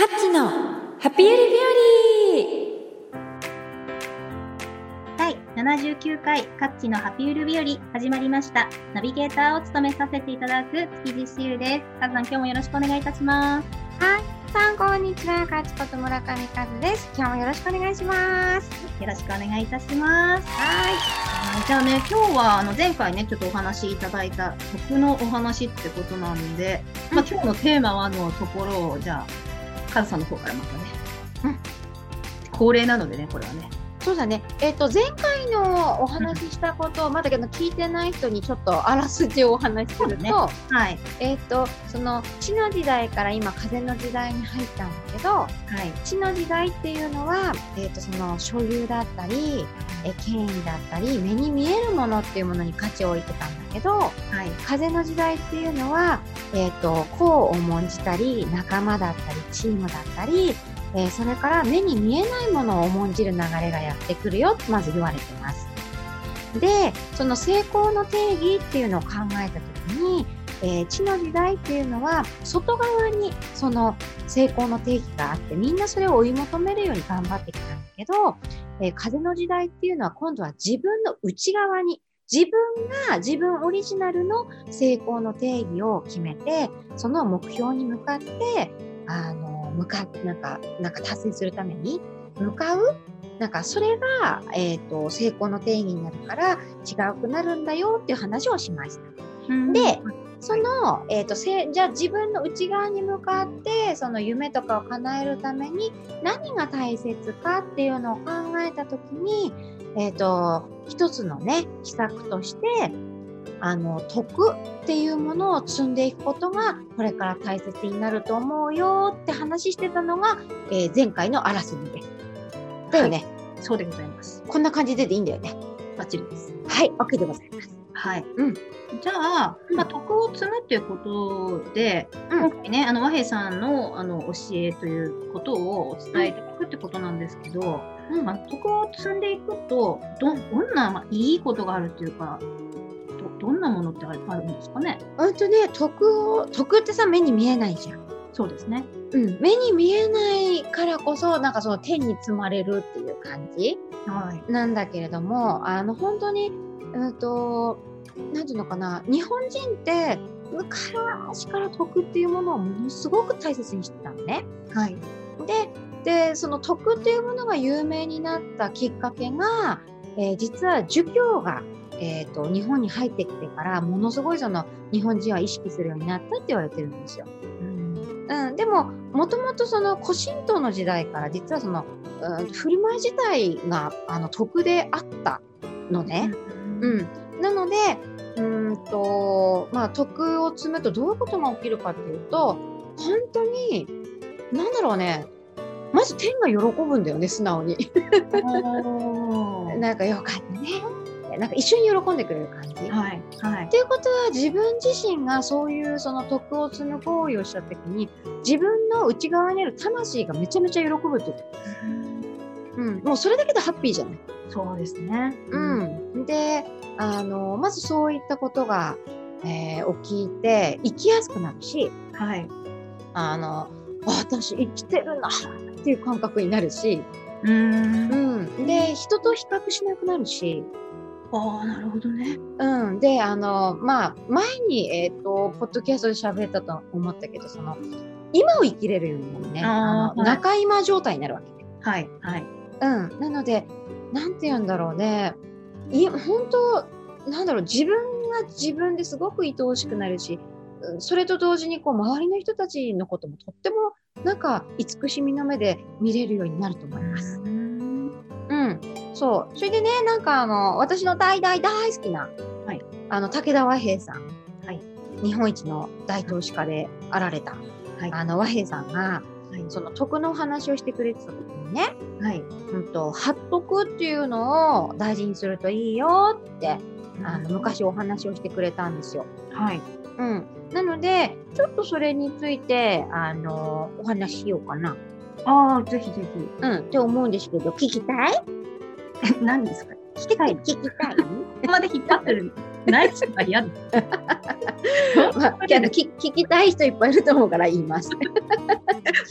カッチのハピユリ日和第79回カッチのハピユル日和始まりました。ナビゲーターを務めさせていただく築地しゆです。カズさん今日もよろしくお願いいたします。はい。さんこんにちは。カッチこと村上和です。今日もよろしくお願いします。よろしくお願いいたします。はい。じゃあね今日はあの前回ねちょっとお話しいただいた僕のお話ってことなんで、まあ、今日のテーマはのところをじゃあカズさんの方からまたね、うん、恒例なのでね、これはね。そうだね。えっ、ー、と、前回のお話ししたことを、まだけど聞いてない人にちょっとあらすじをお話しすると、ね、はい。えっ、ー、と、その、地の時代から今、風の時代に入ったんだけど、はい。地の時代っていうのは、えっ、ー、と、その、所有だったり、え権威だったり、目に見えるものっていうものに価値を置いてたんだけど、はい。風の時代っていうのは、えっ、と、功を重んじたり、仲間だったり、チームだったり、えー、それから目に見えないものを重んじる流れがやってくるよってまず言われてます。で、その成功の定義っていうのを考えたときに、えー、地の時代っていうのは外側にその成功の定義があってみんなそれを追い求めるように頑張ってきたんだけど、えー、風の時代っていうのは今度は自分の内側に自分が自分オリジナルの成功の定義を決めてその目標に向かってあの向かなんかなんか達成するために向かうなんかそれが、えーと、成功の定義になるから違うくなるんだよっていう話をしました。でその、えーと、せじゃあ自分の内側に向かってその夢とかを叶えるために何が大切かっていうのを考えた時に、えーと一つのね秘策としてあの徳っていうものを積んでいくことがこれから大切になると思うよって話してたのが、えー、前回のあらすじです。だよね、はい、そうでございます。こんな感じででいいんだよね。バッチリです。はい、OK でございます。はい。うん。じゃあ、まあ、徳を積むっていうことで、うん、今回ね、あの和平さんのあの教えということをお伝えいただくってことなんですけど、うん。まあ、徳を積んでいくとど、どんな、まあ、いいことがあるっていうか、どどんなものってあるんですかね？うんとね徳を徳ってさ目に見えないじゃん。そうですね、うん、目に見えないからこそなんかその天に積まれるっていう感じ、はい、なんだけれどもあの本当にうんとなんていうのかな日本人って昔から徳っていうものをものすごく大切にしてたのね。はい、ででその徳っていうものが有名になったきっかけが、えー、実は儒教がえーと、日本に入ってきてからものすごいその日本人は意識するようになったって言われてるんですよ。うん、うん、でももともとその古神道の時代から実はその、うん、振る舞い自体があの徳であったのね。うん、うん、なのでうんとまあ徳を積むとどういうことが起きるかっていうと本当に何だろうねまず天が喜ぶんだよね素直に。なんかよかったねなんか一緒に喜んでくれる感じ。はいはい、っていうことは自分自身がそういうその徳を積む行為をした時に自分の内側にある魂がめちゃめちゃ喜ぶってこと。うん、もうそれだけでハッピーじゃない。そうですね。うん。で、あの、まずそういったことが、えー、起きて、生きやすくなるし、はい。あの、私生きてるなっていう感覚になるし、うん。うん。で、人と比較しなくなるし、ああ、なるほどね。うん。で、あの、まあ、前に、えっ、ー、と、ポッドキャストで喋ったと思ったけど、その、今を生きれるようにね。あの、はい、中今状態になるわけ、はい、はい。うん。なので、なんて言うんだろうね。い本当なんだろう、自分が自分ですごく愛おしくなるし、それと同時に、こう、周りの人たちのこともとっても、なんか、慈しみの目で見れるようになると思います。そう。それでね、なんかあの、私の大大大好きな、はい、あの、武田和平さん。はい。日本一の大投資家であられた、はい、あの、和平さんが、はい、その徳の話をしてくれてた時にね、はい。うんと、発徳っていうのを大事にするといいよって、あの、昔お話をしてくれたんですよ。はい。うん。なので、ちょっとそれについて、あの、お話ししようかな。ああ、ぜひぜひ。うん、って思うんですけど、聞きたい？何ですか？聞きたい？聞きたい？まで引っ張ってるナイスが嫌だ。まあ、聞聞きたい人いっぱいいると思うから言います。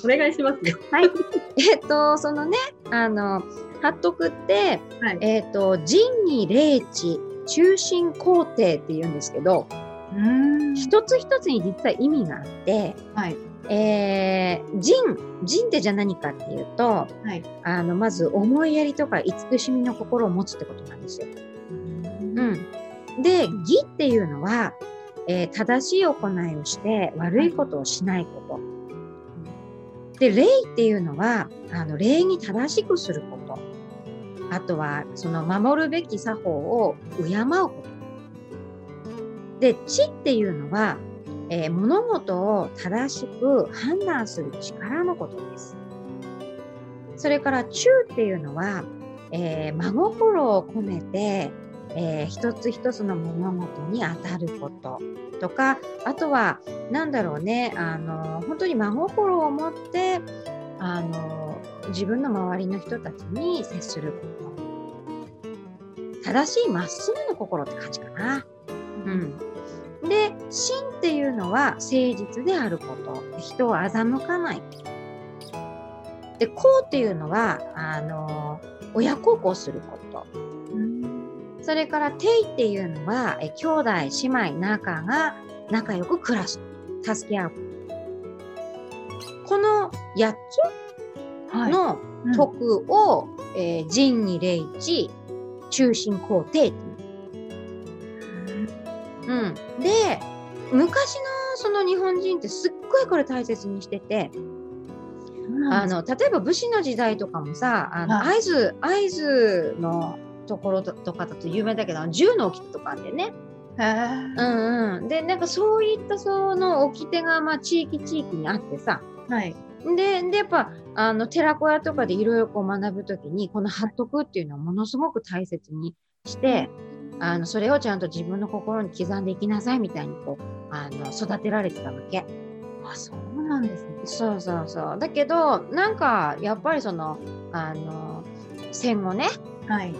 お願いしますよ。はい。えっと、そのね、あの、貼っとくって、はい、えっと、仁義礼智中心工程って言うんですけど、うん一つ一つに実は意味があって、はい、えー、仁、仁ってじゃあ何かっていうと、はい、あのまず思いやりとか慈しみの心を持つってことなんですよ。うん、で義っていうのは、えー、正しい行いをして悪いことをしないこと。で礼っていうのはあの礼に正しくすること。あとはその守るべき作法を敬うこと。で知っていうのはえー、物事を正しく判断する力のことです。それから中っていうのは、えー、真心を込めて、えー、一つ一つの物事に当たることとかあとは何だろうねあの本当に真心を持ってあの自分の周りの人たちに接すること正しいまっすぐの心って感じかな。うんで、真っていうのは誠実であること。人を欺かない。で、こうっていうのは、あの、親孝行すること。それから、ていっていうのは、え兄弟、姉妹、仲が仲良く暮らす。助け合う。この8つの徳を、はいうん、えー、仁義礼智、中心皇帝ってうん、で昔のその日本人ってすっごいこれ大切にしてて。あの例えば武士の時代とかもさあの会津会津のところとかだと有名だけど銃の掟とかあってね。うんうん、でなんかそういったその掟がまあ地域地域にあってさ、はい、ででやっぱあの寺子屋とかでいろいろ学ぶ時にこの貼っとくっていうのはものすごく大切にしてあのそれをちゃんと自分の心に刻んでいきなさいみたいにこうあの育てられてたわけ。あそうなんですね。そうそうそう。だけどなんかやっぱりそのあの戦後ね、はい、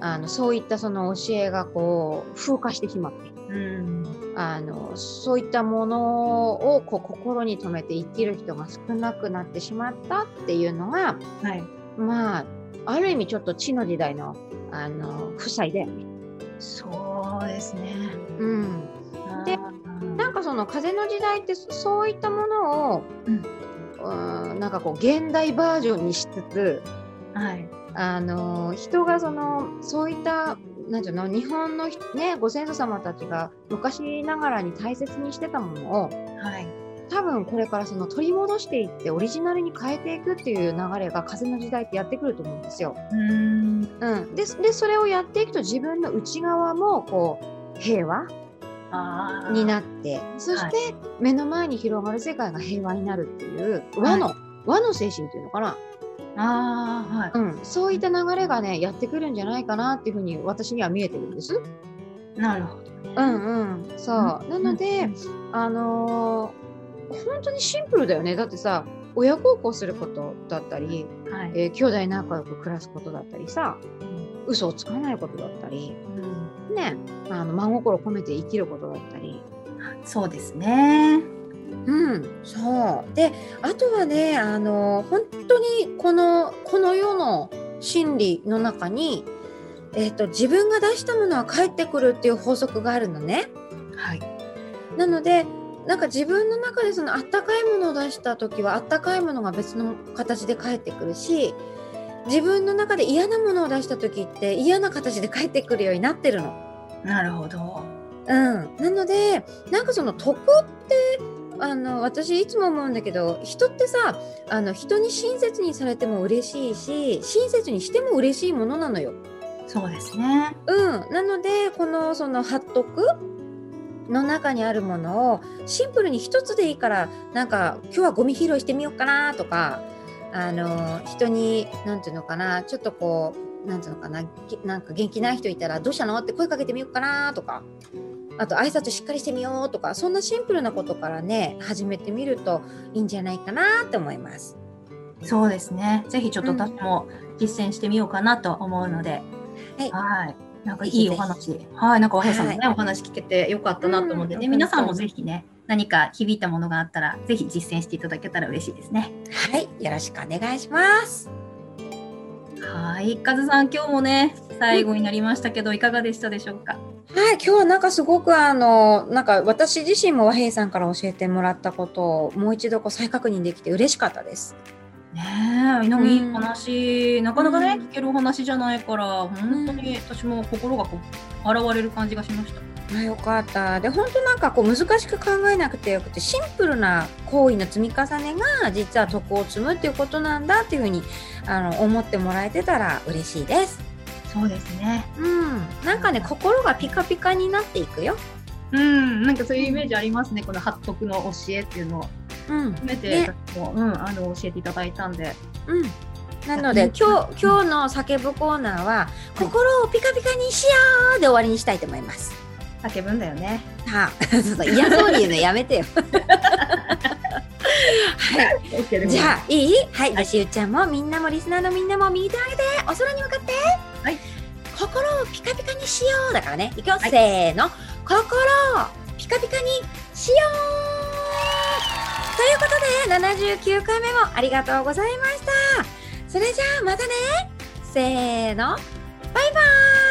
あのそういったその教えがこう風化してしまって。うんあのそういったものをこう心に留めて生きる人が少なくなってしまったっていうのが、はい、まあある意味ちょっと地の時代のあの負債だよね。そうですね。うん。で、なんかその風の時代ってそういったものを、うん、うんなんかこう現代バージョンにしつつ、はい、あの人がそのそういったなんていうの日本のねご先祖様たちが昔ながらに大切にしてたものを、はい、多分これからその取り戻していってオリジナルに変えていくっていう流れが風の時代ってやってくると思うんですよ。うん。うん、ででそれをやっていくと自分の内側もこう平和になってそして目の前に広がる世界が平和になるっていう和の、はい、和の精神っていうのかな。あはい。うん、そういった流れがねやってくるんじゃないかなっていうふうに私には見えてるんです。なるほど。うんうん、そう。なので、あのー本当にシンプルだよね。だってさ親孝行することだったり、はい。えー、兄弟仲良く暮らすことだったりさ、うん、嘘をつかないことだったり、うん、ねあの真心込めて生きることだったり。そうですねうん、そうであとはねあの本当にこのこの世の真理の中に、えーと、と自分が出したものは返ってくるっていう法則があるのね。はい、なのでなんか自分の中でそのあったかいものを出した時はあったかいものが別の形で返ってくるし自分の中で嫌なものを出した時って嫌な形で返ってくるようになってるの。なるほど。うん、なのでなんかその得ってあの私いつも思うんだけど人ってさあの人に親切にされても嬉しいし親切にしても嬉しいものなのよ。そうですね。うん、なのでこのその貼っとくの中にあるものをシンプルに一つでいいからなんか今日はゴミ拾いしてみようかなとかあの人に何て言うのかなちょっとこう何て言うのかななんか元気ない人いたらどうしたの？って声かけてみようかなとかあと挨拶しっかりしてみようとかそんなシンプルなことからね始めてみるといいんじゃないかなと思います。そうですね。ぜひちょっと私も実践してみようかなと思うので、うん、はいなんかいいお話。はい、なんか和平さんのね、はい、お話聞けてよかったなと思ってね、皆さんもぜひね、何か響いたものがあったら、ぜひ実践していただけたら嬉しいですね。はい、よろしくお願いします。はい、カズさん、今日もね、最後になりましたけど、いかがでしたでしょうか？はい、今日はなんかすごくあの、なんか私自身も和平さんから教えてもらったことをもう一度こう再確認できて嬉しかったです。ねえ、なんかいい話、うん、なかなかね、聞けるお話じゃないから、本当に私も心がこう、洗われる感じがしました。あよかったで本当なんかこう難しく考えなくてよくてシンプルな行為の積み重ねが実は徳を積むっていうことなんだっていうふうにあの思ってもらえてたら嬉しいです。そうですね。うん、なんかね心がピカピカになっていくよ。うん、なんかそういうイメージありますね、この八徳の教えっていうのを。うん、めて、も、うん、あの教えていただいたんで。うん。なので今日今日の叫ぶコーナーは、心をピカピカにしようで終わりにしたいと思います。叫ぶんだよね。はあ、そうそう嫌そうに言うのやめてよ。はい、じゃあいい？はい、しゅうちゃんもみんなもリスナーのみんなも右手上げてお空に向かってはい。心をピカピカにしようだからね。い。くよ、はい、せーの。心をピカピカにしよう。ということで79回目もありがとうございました。それじゃあまたね。せーの。バイバーイ